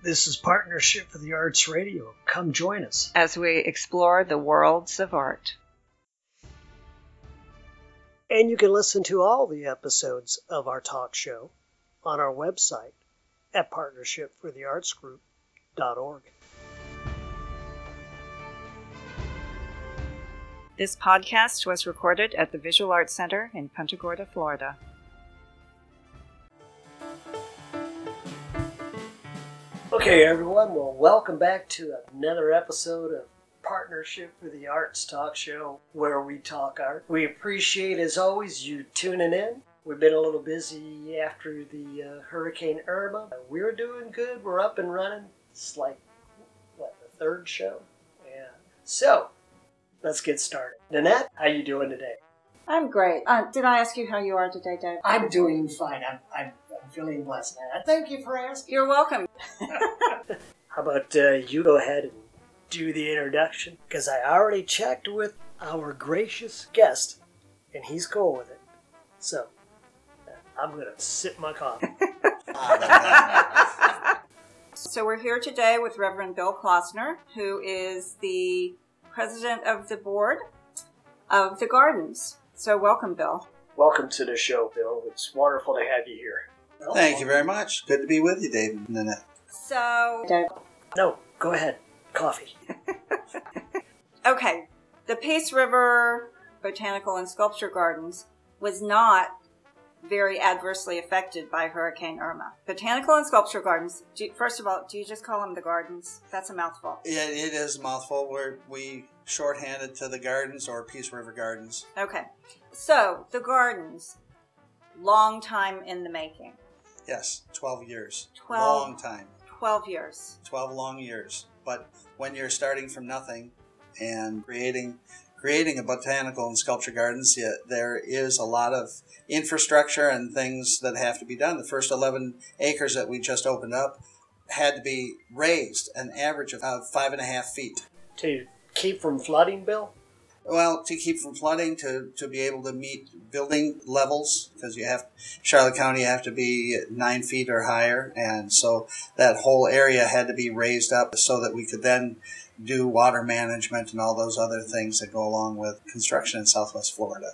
This is Partnership for the Arts Radio. Come join us. as we explore the worlds of art. And you can listen to all the episodes of our talk show on our website at partnershipfortheartsgroup.org. This podcast was recorded at the Visual Arts Center in Punta Gorda, Florida. Okay, everyone. Well, welcome back to another episode of Partnership for the Arts Talk Show, where we talk art. We appreciate, as always, you tuning in. We've been a little busy after the uh, Hurricane Irma. We're doing good. We're up and running. It's like what the third show. Yeah. So let's get started. Nanette, how you doing today? I'm great. Uh, did I ask you how you are today, Dave? I'm doing fine. I'm, I'm, I'm feeling blessed. Nanette. Thank you for asking. You're welcome. How about uh, you go ahead and do the introduction? Because I already checked with our gracious guest, and he's cool with it. So uh, I'm gonna sip my coffee. So we're here today with Reverend Bill Klossner, who is the president of the board of the gardens. So welcome, Bill. Welcome to the show, Bill. It's wonderful to have you here. Thank you very much. Good to be with you, David and Nanette. So, No, go ahead. Coffee. Okay, the Peace River Botanical and Sculpture Gardens was not very adversely affected by Hurricane Irma. Botanical and Sculpture Gardens, do you- first of all, do you just call them the gardens? That's a mouthful. Yeah, it is a mouthful. Where we shorthanded to the gardens or Peace River Gardens. Okay, so the gardens, long time in the making. Yes, twelve years. 12. Long time. 12 years. Twelve long years. But when you're starting from nothing and creating creating a botanical and sculpture gardens, yeah, there is a lot of infrastructure and things that have to be done. The first eleven acres that we just opened up had to be raised an average of five and a half feet. To keep from flooding, Bill? Well, to keep from flooding, to, to be able to meet building levels, because you have Charlotte County have to be nine feet or higher, and so that whole area had to be raised up so that we could then do water management and all those other things that go along with construction in Southwest Florida.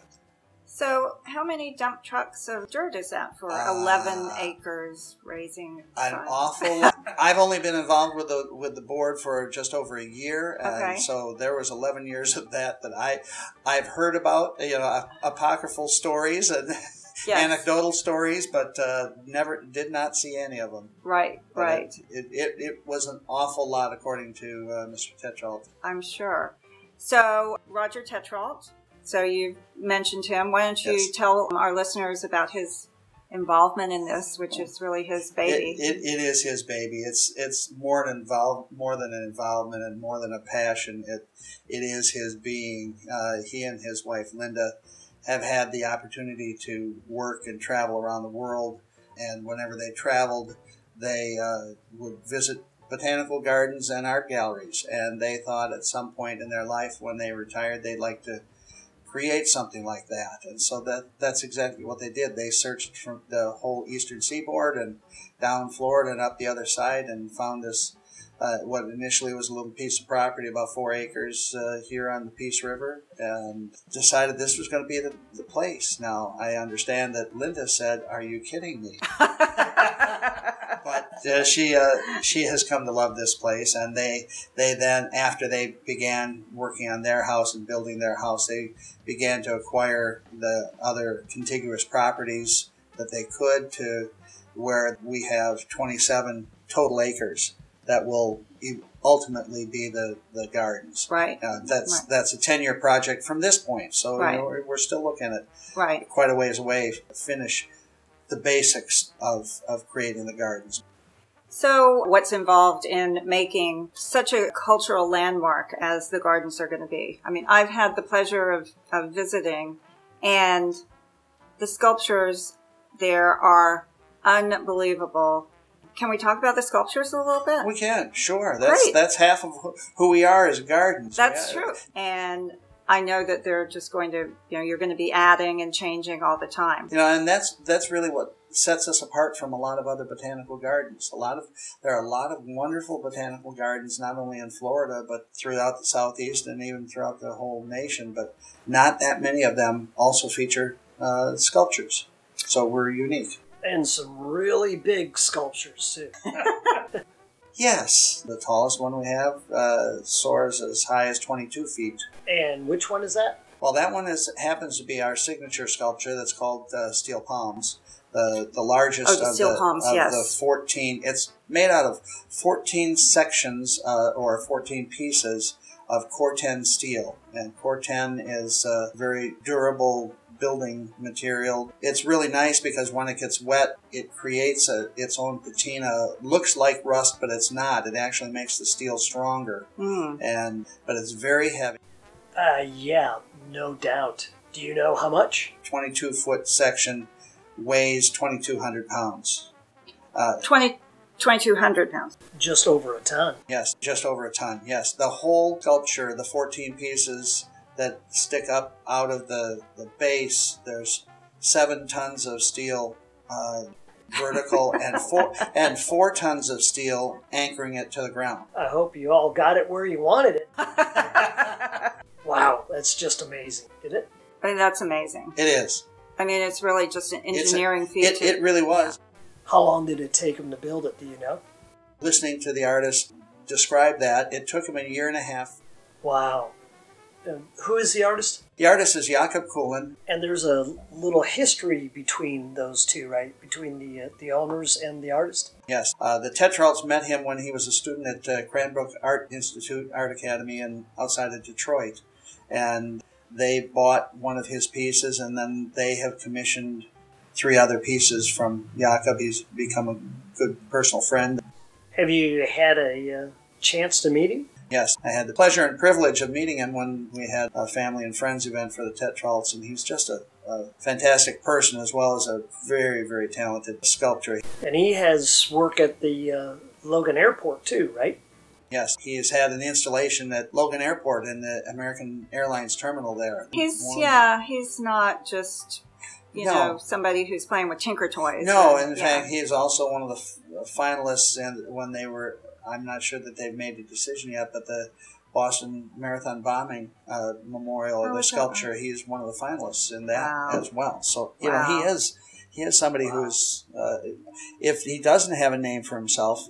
So, how many dump trucks of dirt is that for Uh, 11 acres raising? An size? awful. I've only been involved with the with the board for just over a year, and Okay. so there was 11 years of that that I I've heard about. You know, apocryphal stories and. Yes. anecdotal stories, but uh, never did not see any of them. Right, But right. It, it, it was an awful lot, according to uh, Mr. Tetrault. I'm sure. So, Roger Tetrault, so you mentioned him. Why don't you Yes. tell our listeners about his involvement in this, which is really his baby? It, it, it is his baby. It's it's more an involved more than an involvement and more than a passion. It it is his being. Uh, he and his wife Linda have had the opportunity to work and travel around the world, and whenever they traveled, they uh, would visit botanical gardens and art galleries. And they thought at some point in their life, when they retired, they'd like to create something like that. And so that that's exactly what they did. They searched from the whole eastern seaboard and down Florida and up the other side and found this uh, what initially was a little piece of property about four acres uh, here on the Peace River and decided this was going to be the, the place. Now, I understand that Linda said, Are you kidding me? she uh, she has come to love this place, and they they then after they began working on their house and building their house, they began to acquire the other contiguous properties that they could to where we have 27 total acres that will ultimately be the, the gardens. right, Uh, that's Right. that's a 10 year project from this point, so Right. you know, we're, we're still looking at right. quite a ways away to finish the basics of, of creating the gardens. So, what's involved in making such a cultural landmark as the gardens are going to be? I mean, I've had the pleasure of, of visiting, and the sculptures there are unbelievable. Can we talk about the sculptures a little bit? We can, sure. That's Great. that's half of who- we are as gardens. That's Yeah. true. And I know that they're just going to, you know, you're going to be adding and changing all the time. You know, and that's that's really what sets us apart from a lot of other botanical gardens. A lot of there are a lot of wonderful botanical gardens, not only in Florida but throughout the southeast and even throughout the whole nation. But not that many of them also feature uh, sculptures. So we're unique. And some really big sculptures, too. Yes, the tallest one we have uh, soars as high as 22 feet. And which one is that? Well, that one is happens to be our signature sculpture. That's called uh, steel palms. The the largest Oh, the of, the, palms, of yes. the fourteen. It's made out of fourteen sections uh, or fourteen pieces of Corten steel, and Corten is a very durable building material. It's really nice because when it gets wet, it creates a, its own patina. Looks like rust, but it's not. It actually makes the steel stronger, Mm. and but it's very heavy. Uh, yeah, no doubt. Do you know how much? 22 foot section weighs 2,200 pounds. Uh, 20, 2,200 pounds. Just over a ton. yes, just over a ton. Yes, the whole sculpture, the 14 pieces that stick up out of the, the base, there's seven tons of steel uh, vertical and four and four tons of steel anchoring it to the ground. I hope you all got it where you wanted it. Wow, that's just amazing, isn't it? I mean, that's amazing. It is. I mean, it's really just an engineering feat. It, it really was. How long did it take them to build it, do you know? Listening to the artist describe that, it took him a year and a half. Wow. And who is the artist? The artist is Jacob Kulin. And there's a little history between those two, right? Between the uh, the owners and the artist. Yes, uh, the Tetraults met him when he was a student at uh, Cranbrook Art Institute Art Academy in outside of Detroit, and they bought one of his pieces, and then they have commissioned three other pieces from Jacob. He's become a good personal friend. Have you had a uh, chance to meet him? Yes, I had the pleasure and privilege of meeting him when we had a family and friends event for the Tetraults, and he's just a, a fantastic person as well as a very, very talented sculptor. And he has work at the uh, Logan Airport too, right? Yes, he has had an installation at Logan Airport in the American Airlines terminal there. he's, One- yeah, he's not just, you No. know, somebody who's playing with Tinker Toys. No, in yeah. fact, he is also one of the f- finalists, and when they were, I'm not sure that they've made a decision yet, but the Boston Marathon bombing uh, memorial, Oh, the sculpture, that sculpture, he's one of the finalists in that Wow. as well. So you know, he is he is somebody who's, uh, if he doesn't have a name for himself,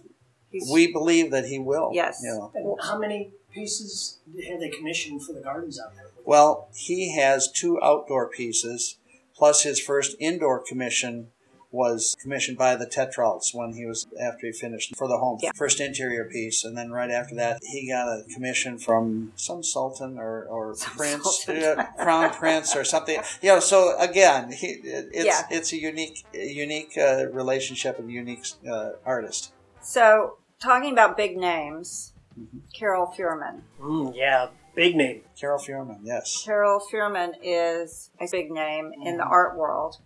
He's- we believe that he will. Yes. You know. And how many pieces have they commissioned for the gardens out there? Well, he has two outdoor pieces, plus his first indoor commission was commissioned by the Tetraults when he was after he finished for the home Yeah. first interior piece, and then right after that he got a commission from some sultan or, or Some prince, sultan. uh, crown prince or something. You know, so again, he, it, it's Yeah. it's a unique unique uh, relationship and unique uh, artist. So, talking about big names, Mm-hmm. Carole Feuerman. Mm, yeah, big name. Carole Feuerman, yes. Carole Feuerman is a big name in Mm-hmm. the art world.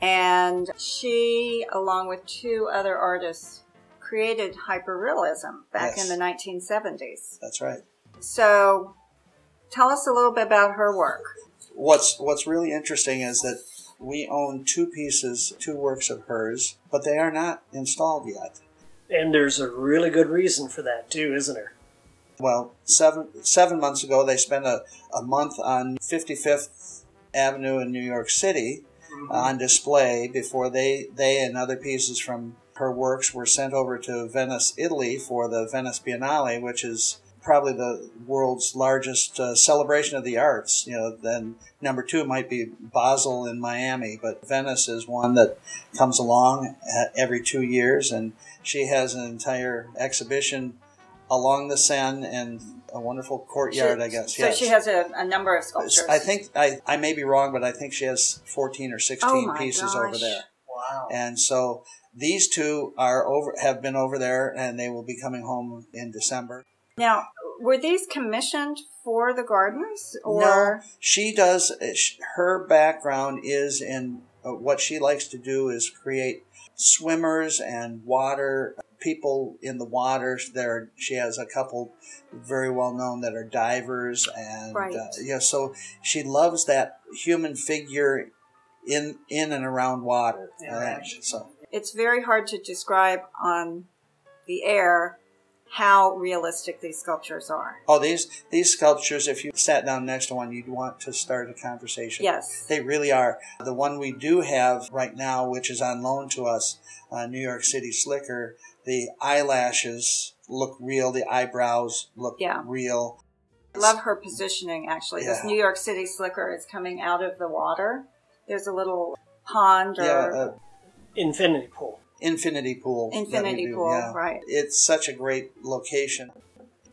And she, along with two other artists, created hyperrealism back Yes. in the 1970s. That's right. So, tell us a little bit about her work. what's what's really interesting is that we own two pieces, two works of hers, but they are not installed yet. And there's a really good reason for that too, isn't there? Well, seven seven months ago, they spent a, a month on 55th Avenue in New York City mm-hmm. on display before they they and other pieces from her works were sent over to Venice, Italy, for the Venice Biennale, which is probably the world's largest uh, celebration of the arts. You know, then number two might be Basel in Miami, but Venice is one that comes along uh, every two years, and she has an entire exhibition along the Seine and a wonderful courtyard, She- I guess. So, yes. she has a, a number of sculptures. I think I, I may be wrong, but I think she has fourteen or sixteen Oh my pieces over there. Wow. And so these two are over have been over there, and they will be coming home in December. Now, were these commissioned for the gardens? Or No, she does. uh, Her background is in uh, what she likes to do is create swimmers and water people in the water. There, she has a couple very well known that are divers, and Right. uh, yeah, so she loves that human figure in in and around water. Uh, Interaction. so It's very hard to describe on the air how realistic these sculptures are. Oh, these these sculptures. If you sat down next to one, you'd want to start a conversation. Yes. they really are. The one we do have right now, which is on loan to us, uh, New York City Slicker. The eyelashes look real. The eyebrows look Yeah. real. I love her positioning actually. This New York City slicker is coming out of the water. There's a little pond or Yeah, uh, Infinity pool. Infinity pool. infinity do, pool, yeah. right. It's such a great location.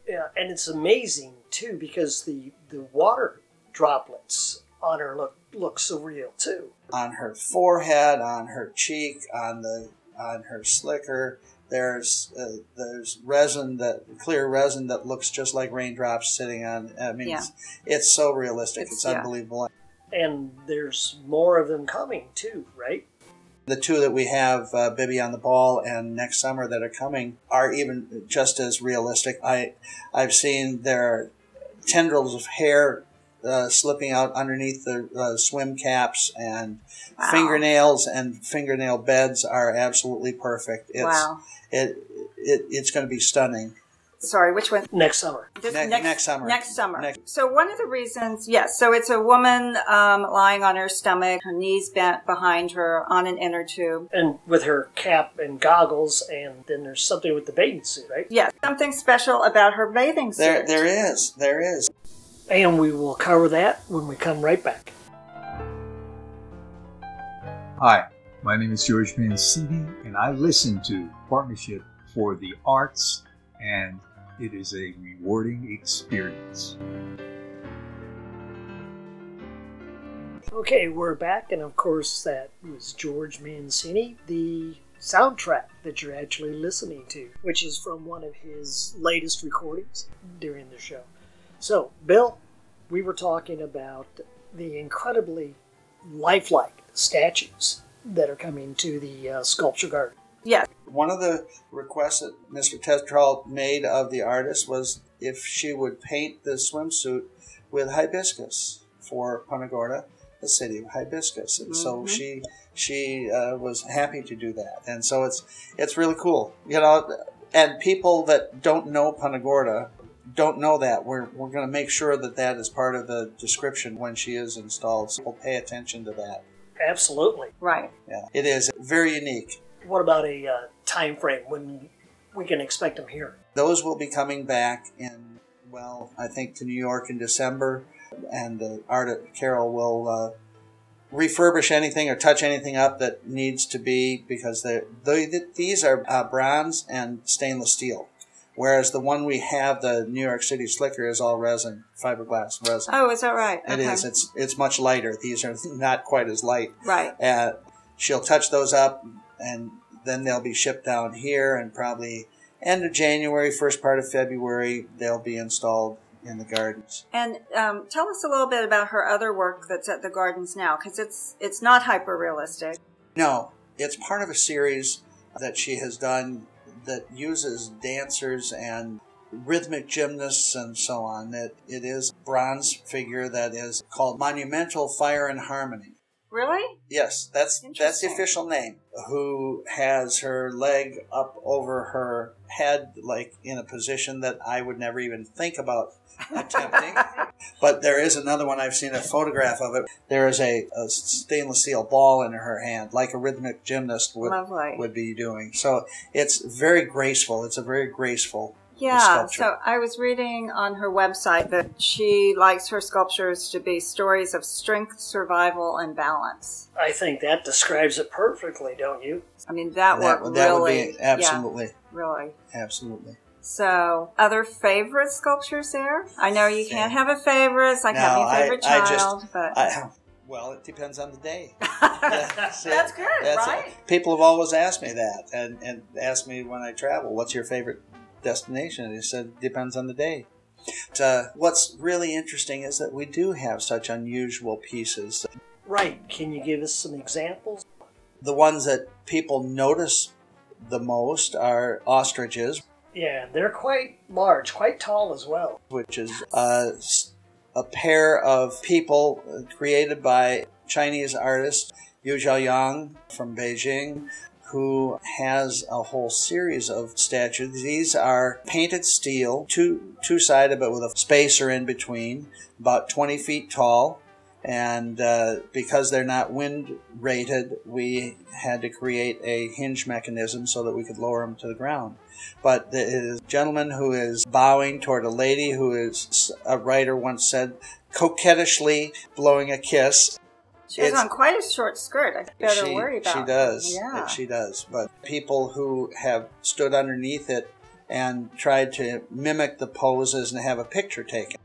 Yeah, and it's amazing too because the the water droplets on her look look so real too. on her forehead, on her cheek, on the on her slicker. There's uh, there's resin that clear resin that looks just like raindrops sitting on. I mean, Yeah. it's, it's so realistic. It's, It's- yeah. unbelievable. And there's more of them coming too, right? The two that we have, uh, Bibi on the Ball and next summer that are coming, are even just as realistic. I I've seen their tendrils of hair uh, slipping out underneath the uh, swim caps and Wow. fingernails and fingernail beds are absolutely perfect. It's, wow. It, it it's going to be stunning. Sorry, which one? Next summer. This Ne- next summer. Next summer. Next- So one of the reasons, yes. So it's a woman um, lying on her stomach, her knees bent behind her on an inner tube. And with her cap and goggles, and then there's something with the bathing suit, right? Yes, something special about her bathing suit. There there is there is. And we will cover that when we come right back. Hi, my name is George Mancini, and I listen to Partnership for the Arts, and it is a rewarding experience. Okay, we're back, and of course, that was George Mancini, the soundtrack that you're actually listening to, which is from one of his latest recordings during the show. So, Bill, we were talking about the incredibly lifelike statues that are coming to the uh, sculpture garden. Yes. One of the requests that Mr. Tetrault made of the artist was if she would paint the swimsuit with hibiscus for Punta Gorda, the city of hibiscus, and so Mhm. she she uh, was happy to do that, and so it's it's really cool, you know. And people that don't know Punta Gorda don't know that we're we're going to make sure that that is part of the description when she is installed. So we'll pay attention to that. Absolutely. Right. Yeah, it is very unique. What about a uh, time frame when we can expect them here? Those will be coming back in, well, I think to New York in December, and the art Carol will uh, refurbish anything or touch anything up that needs to be because they they these are uh, bronze and stainless steel, whereas the one we have, the New York City Slicker, is all resin, fiberglass resin. Oh, is that right? It is. It's it's much lighter. These are not quite as light. Right. Uh, she'll touch those up, and then they'll be shipped down here, and probably end of January, first part of February, they'll be installed in the gardens. And um, tell us a little bit about her other work that's at the gardens now, because it's it's not hyper realistic. No, it's part of a series that she has done that uses dancers and rhythmic gymnasts and so on. That it is a bronze figure that is called Monumental Fire and Harmony. Really? Yes, that's that's the official name. Who has her leg up over her head, like in a position that I would never even think about attempting. but there is another one. I've seen a photograph of it. There is a, a stainless steel ball in her hand, like a rhythmic gymnast would Lovely. would be doing. So it's very graceful. It's a very graceful. Yeah, so I was reading on her website that she likes her sculptures to be stories of strength, survival, and balance. I think that describes it perfectly, don't you? I mean, that, that work that really, would be absolutely, yeah, really. absolutely. So, other favorite sculptures there? I know you can't have a favorite. It's like No, having a I- favorite I just- child, but I, well, it depends on the day. that's it. good, That's it. right? People have always asked me that, and and asked me when I travel, "What's your favorite destination?" I said, "Depends on the day." But, uh, what's really interesting is that we do have such unusual pieces. Right. Can you give us some examples? The ones that people notice the most are ostriches, Yeah, they're quite large, quite tall as well. which is uh, a pair of people created by Chinese artist Yu Zhaoyang from Beijing, who has a whole series of statues. These are painted steel, two two sided, but with a spacer in between, about 20 feet tall. And uh, because they're not wind rated, we had to create a hinge mechanism so that we could lower them to the ground. But the gentleman who is bowing toward a lady who is, a writer once said, coquettishly blowing a kiss. She has on quite a short skirt. I better she, worry about. She does. Yeah. She does. But people who have stood underneath it and tried to mimic the poses and have a picture taken.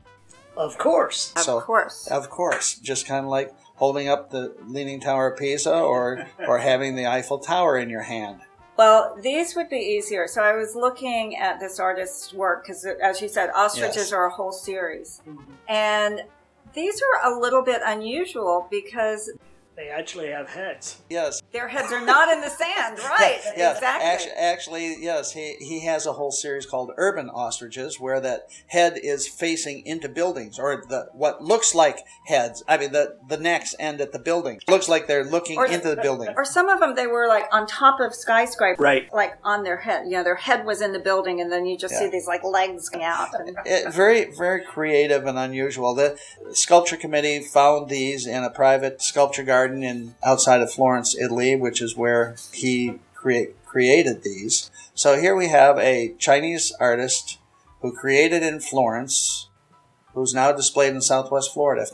Of course. Of course. Of course, just kind of like holding up the Leaning Tower of Pisa or or having the Eiffel Tower in your hand. Well, these would be easier. So I was looking at this artist's work because, as you said, ostriches Yes. are a whole series, mm-hmm. and these are a little bit unusual because They actually have heads. Yes. their heads are not in the sand. Right? Yeah, exactly. Actually, actually, yes, he, he has a whole series called Urban Ostriches, where that head is facing into buildings, or the what looks like heads. I mean, the the necks end at the building. Looks like they're looking Or- into the building. or some of them, they were like on top of skyscrapers, Right. like on their head. You know, their head was in the building, and then you just see these like legs coming out. And, It, very, very creative and unusual. The sculpture committee found these in a private sculpture garden in outside of Florence, Italy, which is where he create, created these. So here we have a Chinese artist who created in Florence, who's now displayed in Southwest Florida.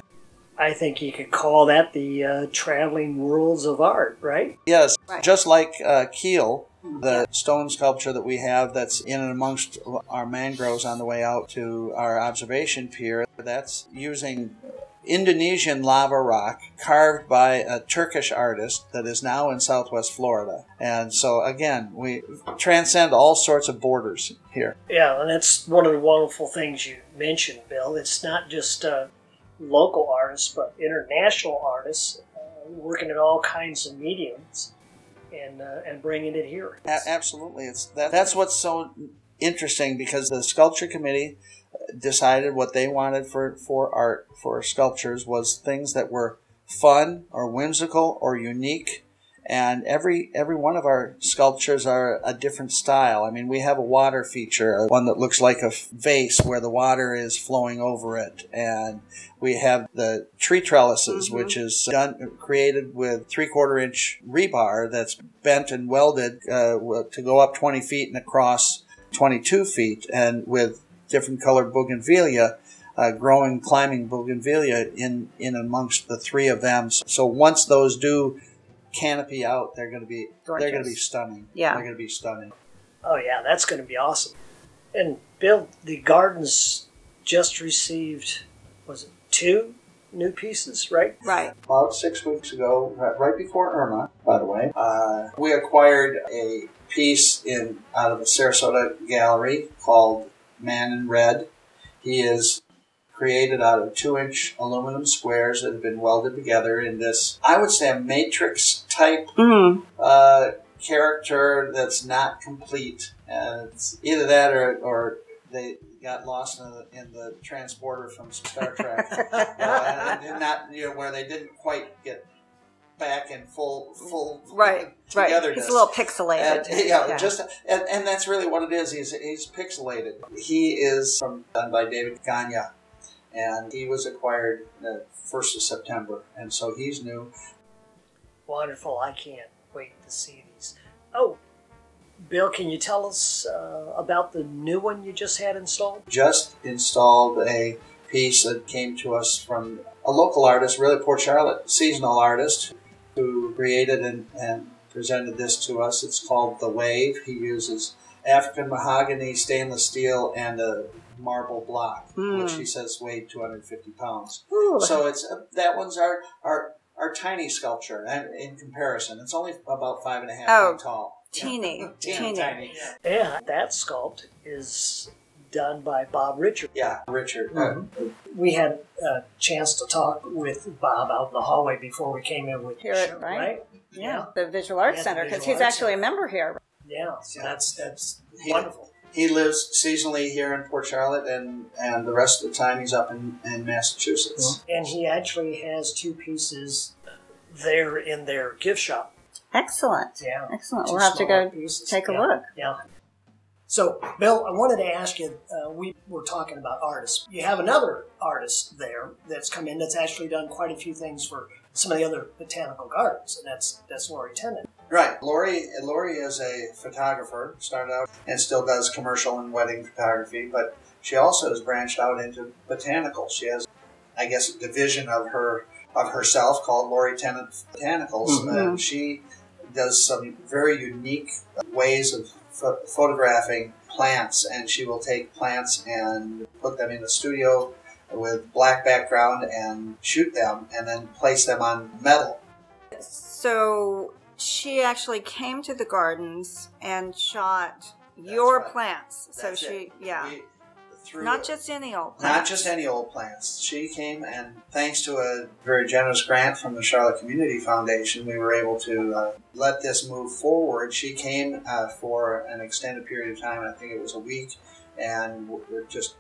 I think you could call that the uh, traveling worlds of art, right? Yes, Right. just like uh, Kiel, the stone sculpture that we have that's in and amongst our mangroves on the way out to our observation pier, that's using Indonesian lava rock carved by a Turkish artist that is now in southwest Florida. And so, again, we transcend all sorts of borders here. Yeah, and that's one of the wonderful things you mentioned, Bill. It's not just uh, local artists, but international artists uh, working in all kinds of mediums and uh, and bringing it here. A- absolutely, it's that, that's what's so interesting because the sculpture committee decided what they wanted for for art for sculptures was things that were fun or whimsical or unique and every every one of our sculptures are a different style. I mean, we have a water feature, one that looks like a vase where the water is flowing over it, and we have the tree trellises, Mhm. which is done created with three quarter inch rebar that's bent and welded uh, to go up twenty feet and across twenty two feet, and with different colored bougainvillea. Uh, growing, climbing bougainvillea in in amongst the three of them. So once those do canopy out, they're going to be they're going to be stunning. Yeah. they're going to be stunning. Oh yeah, that's going to be awesome. And Bill, the gardens just received was it two new pieces, right? right. About six weeks ago, right- right before Irma, by the way, uh, we acquired a piece in out of a Sarasota gallery called Man in Red. He is created out of two-inch aluminum squares that have been welded together in this, I would say, a matrix type Mm. uh, character that's not complete, and it's either that or, or they got lost in the, in the transporter from Star Trek, uh, and not you know where they didn't quite get back in full full Right. Right. togetherness. It's a little pixelated. And, yeah, just and, and that's really what it is. He's he's pixelated. He is from done by David Gagne, and he was acquired the first of September, and so he's new. Wonderful! I can't wait to see these. Oh, Bill, can you tell us uh, about the new one you just had installed? just installed a piece that came to us from a local artist, really Port Charlotte seasonal artist, who created and, and presented this to us. It's called The Wave. He uses African mahogany, stainless steel, and a marble block, Hmm. which he says weighed 250 pounds. Ooh. So it's uh, that one's our our our tiny sculpture, and in comparison, it's only about five and a half Oh, feet tall. teeny, Teeny teeny. tiny. Yeah, that sculpt is done by Bob Richard. Yeah, Richard. uh, We had a chance to talk with Bob out in the hallway before we came in with Hear the it, show, right? right? Yeah, the Visual Arts Yeah, Center, because he's Arts actually a member here. Yeah, so Yeah. that's that's He- wonderful. He lives seasonally here in Port Charlotte, and, and the rest of the time he's up in, in Massachusetts. And he actually has two pieces there in their gift shop. Excellent. Yeah. Excellent. Two We'll have to go pieces. take a Yeah. look. Yeah. So, Bill, I wanted to ask you. Uh, we were talking about artists. You have another artist there that's come in that's actually done quite a few things for some of the other botanical gardens, and that's that's Lori Tennant. Right. Lori Lori is a photographer, started out and still does commercial and wedding photography, but she also has branched out into botanical. She has, I guess, a division of her of herself called Lori Tennant Botanicals. Mhm. And she does some very unique ways of pho- photographing plants, and she will take plants and put them in the studio with black background and shoot them, and then place them on metal. So she actually came to the gardens and shot your right. plants. So she, it. yeah, We- through not just any old plants. Not just any old plants. She came and thanks to a very generous grant from the Charlotte Community Foundation, we were able to uh, let this move forward. She came uh, for an extended period of time, I think it was a week, and just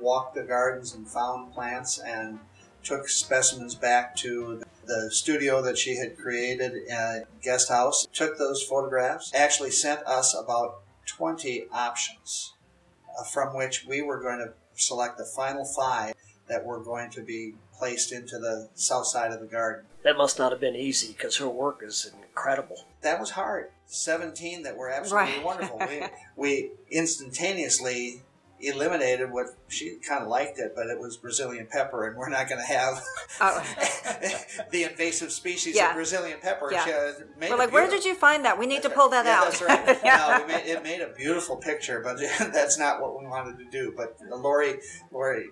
walked the gardens and found plants and took specimens back to the studio that she had created at guest house took those photographs actually sent us about 20 options uh, from which we were going to select the final five that were going to be placed into the south side of the garden. That must not have been easy because her work is incredible. That was hard. 17 that were absolutely Right. wonderful. We, we instantaneously eliminated what she kind of liked it, but it was Brazilian pepper, and we're not going to have Oh. the invasive species Yeah. of Brazilian pepper. Yeah. We're like, where did you find that? We need to pull that yeah, out. That's right. Yeah. No, made, it made a beautiful picture, but that's not what we wanted to do. But Lori, Lori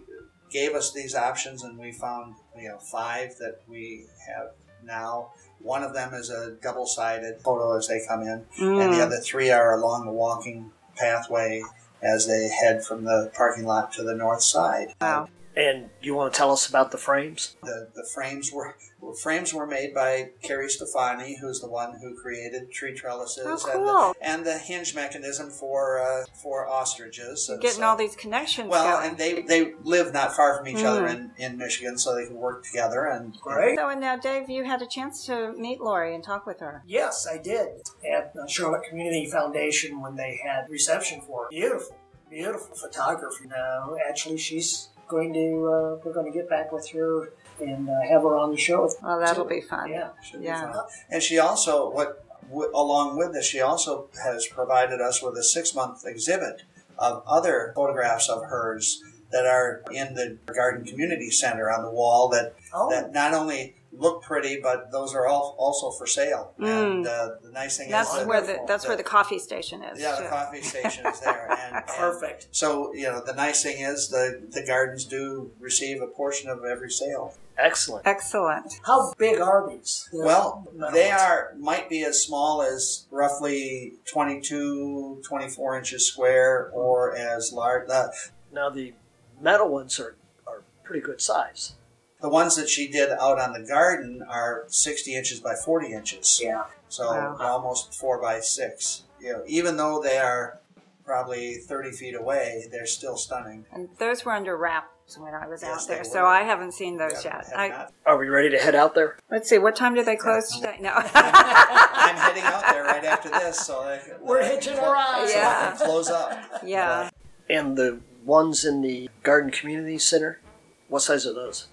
gave us these options, and we found you know five that we have now. One of them is a double-sided photo as they come in, and the Mm. other three are along the walking pathway as they head from the parking lot to the north side. Wow. And you want to tell us about the frames? The, the frames were frames were made by Carrie Stefani, who's the one who created tree trellises Oh, and, the, and the hinge mechanism for uh, for ostriches. And Getting so- all these connections well, going. and they they live not far from each other Mm. in, in Michigan, so they can work together. And Great. so, and now, Dave, you had a chance to meet Lori and talk with her. Yes, I did at the Charlotte Community Foundation when they had reception for her. Beautiful, beautiful photography. Now, actually, she's going to uh, we're going to get back with her and uh, have her on the show. Well, that'll too. be fun. Yeah. should be Yeah. fun. And she also what w- along with this, she also has provided us with a six month exhibit of other photographs of hers that are in the Garden Community Center on the wall that Oh, that not only look pretty, but those are all also for sale. And uh, the nice thing That's is that where the wonderful. that's where the coffee station is. yeah, the coffee station is there. And, and perfect. so you know, the nice thing is the the gardens do receive a portion of every sale. Excellent. Excellent. How big are these? The Well, they are might be as small as roughly 22, 24 inches square, or as large. Uh, Now the metal ones are are pretty good size. The ones that she did out on the garden are 60 inches by 40 inches. Yeah. So Wow. almost four by six. You know, even though they are probably 30 feet away, they're still stunning. And those were under wraps when I was Yes, out there, so. I haven't seen those Yeah, yet. I. Are we ready to head out there? let's see, what time do they close today? No. I'm heading out there right after this, so I We're I can hitching clo- a ride. so I Yeah. can close up. yeah. And the ones in the Garden Community Center, what size are those?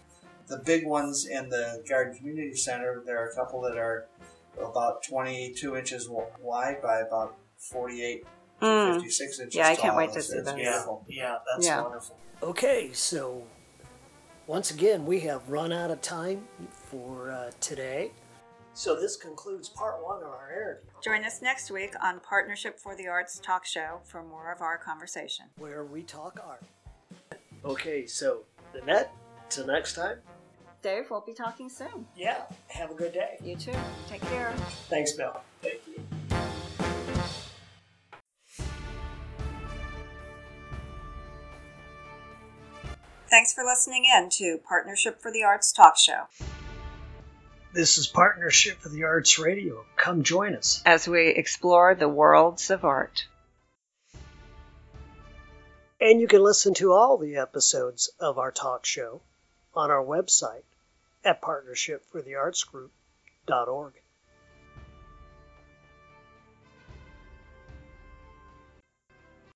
The big ones in the Garden Community Center, there are a couple that are about 22 inches wide by about 48 to Mm. 56 inches Yeah, I can't tall. wait to It's- see it's those. beautiful. Yeah, that's Yeah. wonderful. Okay, so once again, we have run out of time for uh, today. So this concludes part one of our interview, Join us next week on Partnership for the Arts Talk Show for more of our conversation. where we talk art. Okay, so Annette, till next time. Dave, we'll be talking soon. Yeah, have a good day. You too. Take care. Thanks, Bill. Thank you. Thanks for listening in to Partnership for the Arts Talk Show. This is Partnership for the Arts Radio. Come join us. as we explore the worlds of art. And you can listen to all the episodes of our talk show on our website at partnershipfortheartsgroup.org.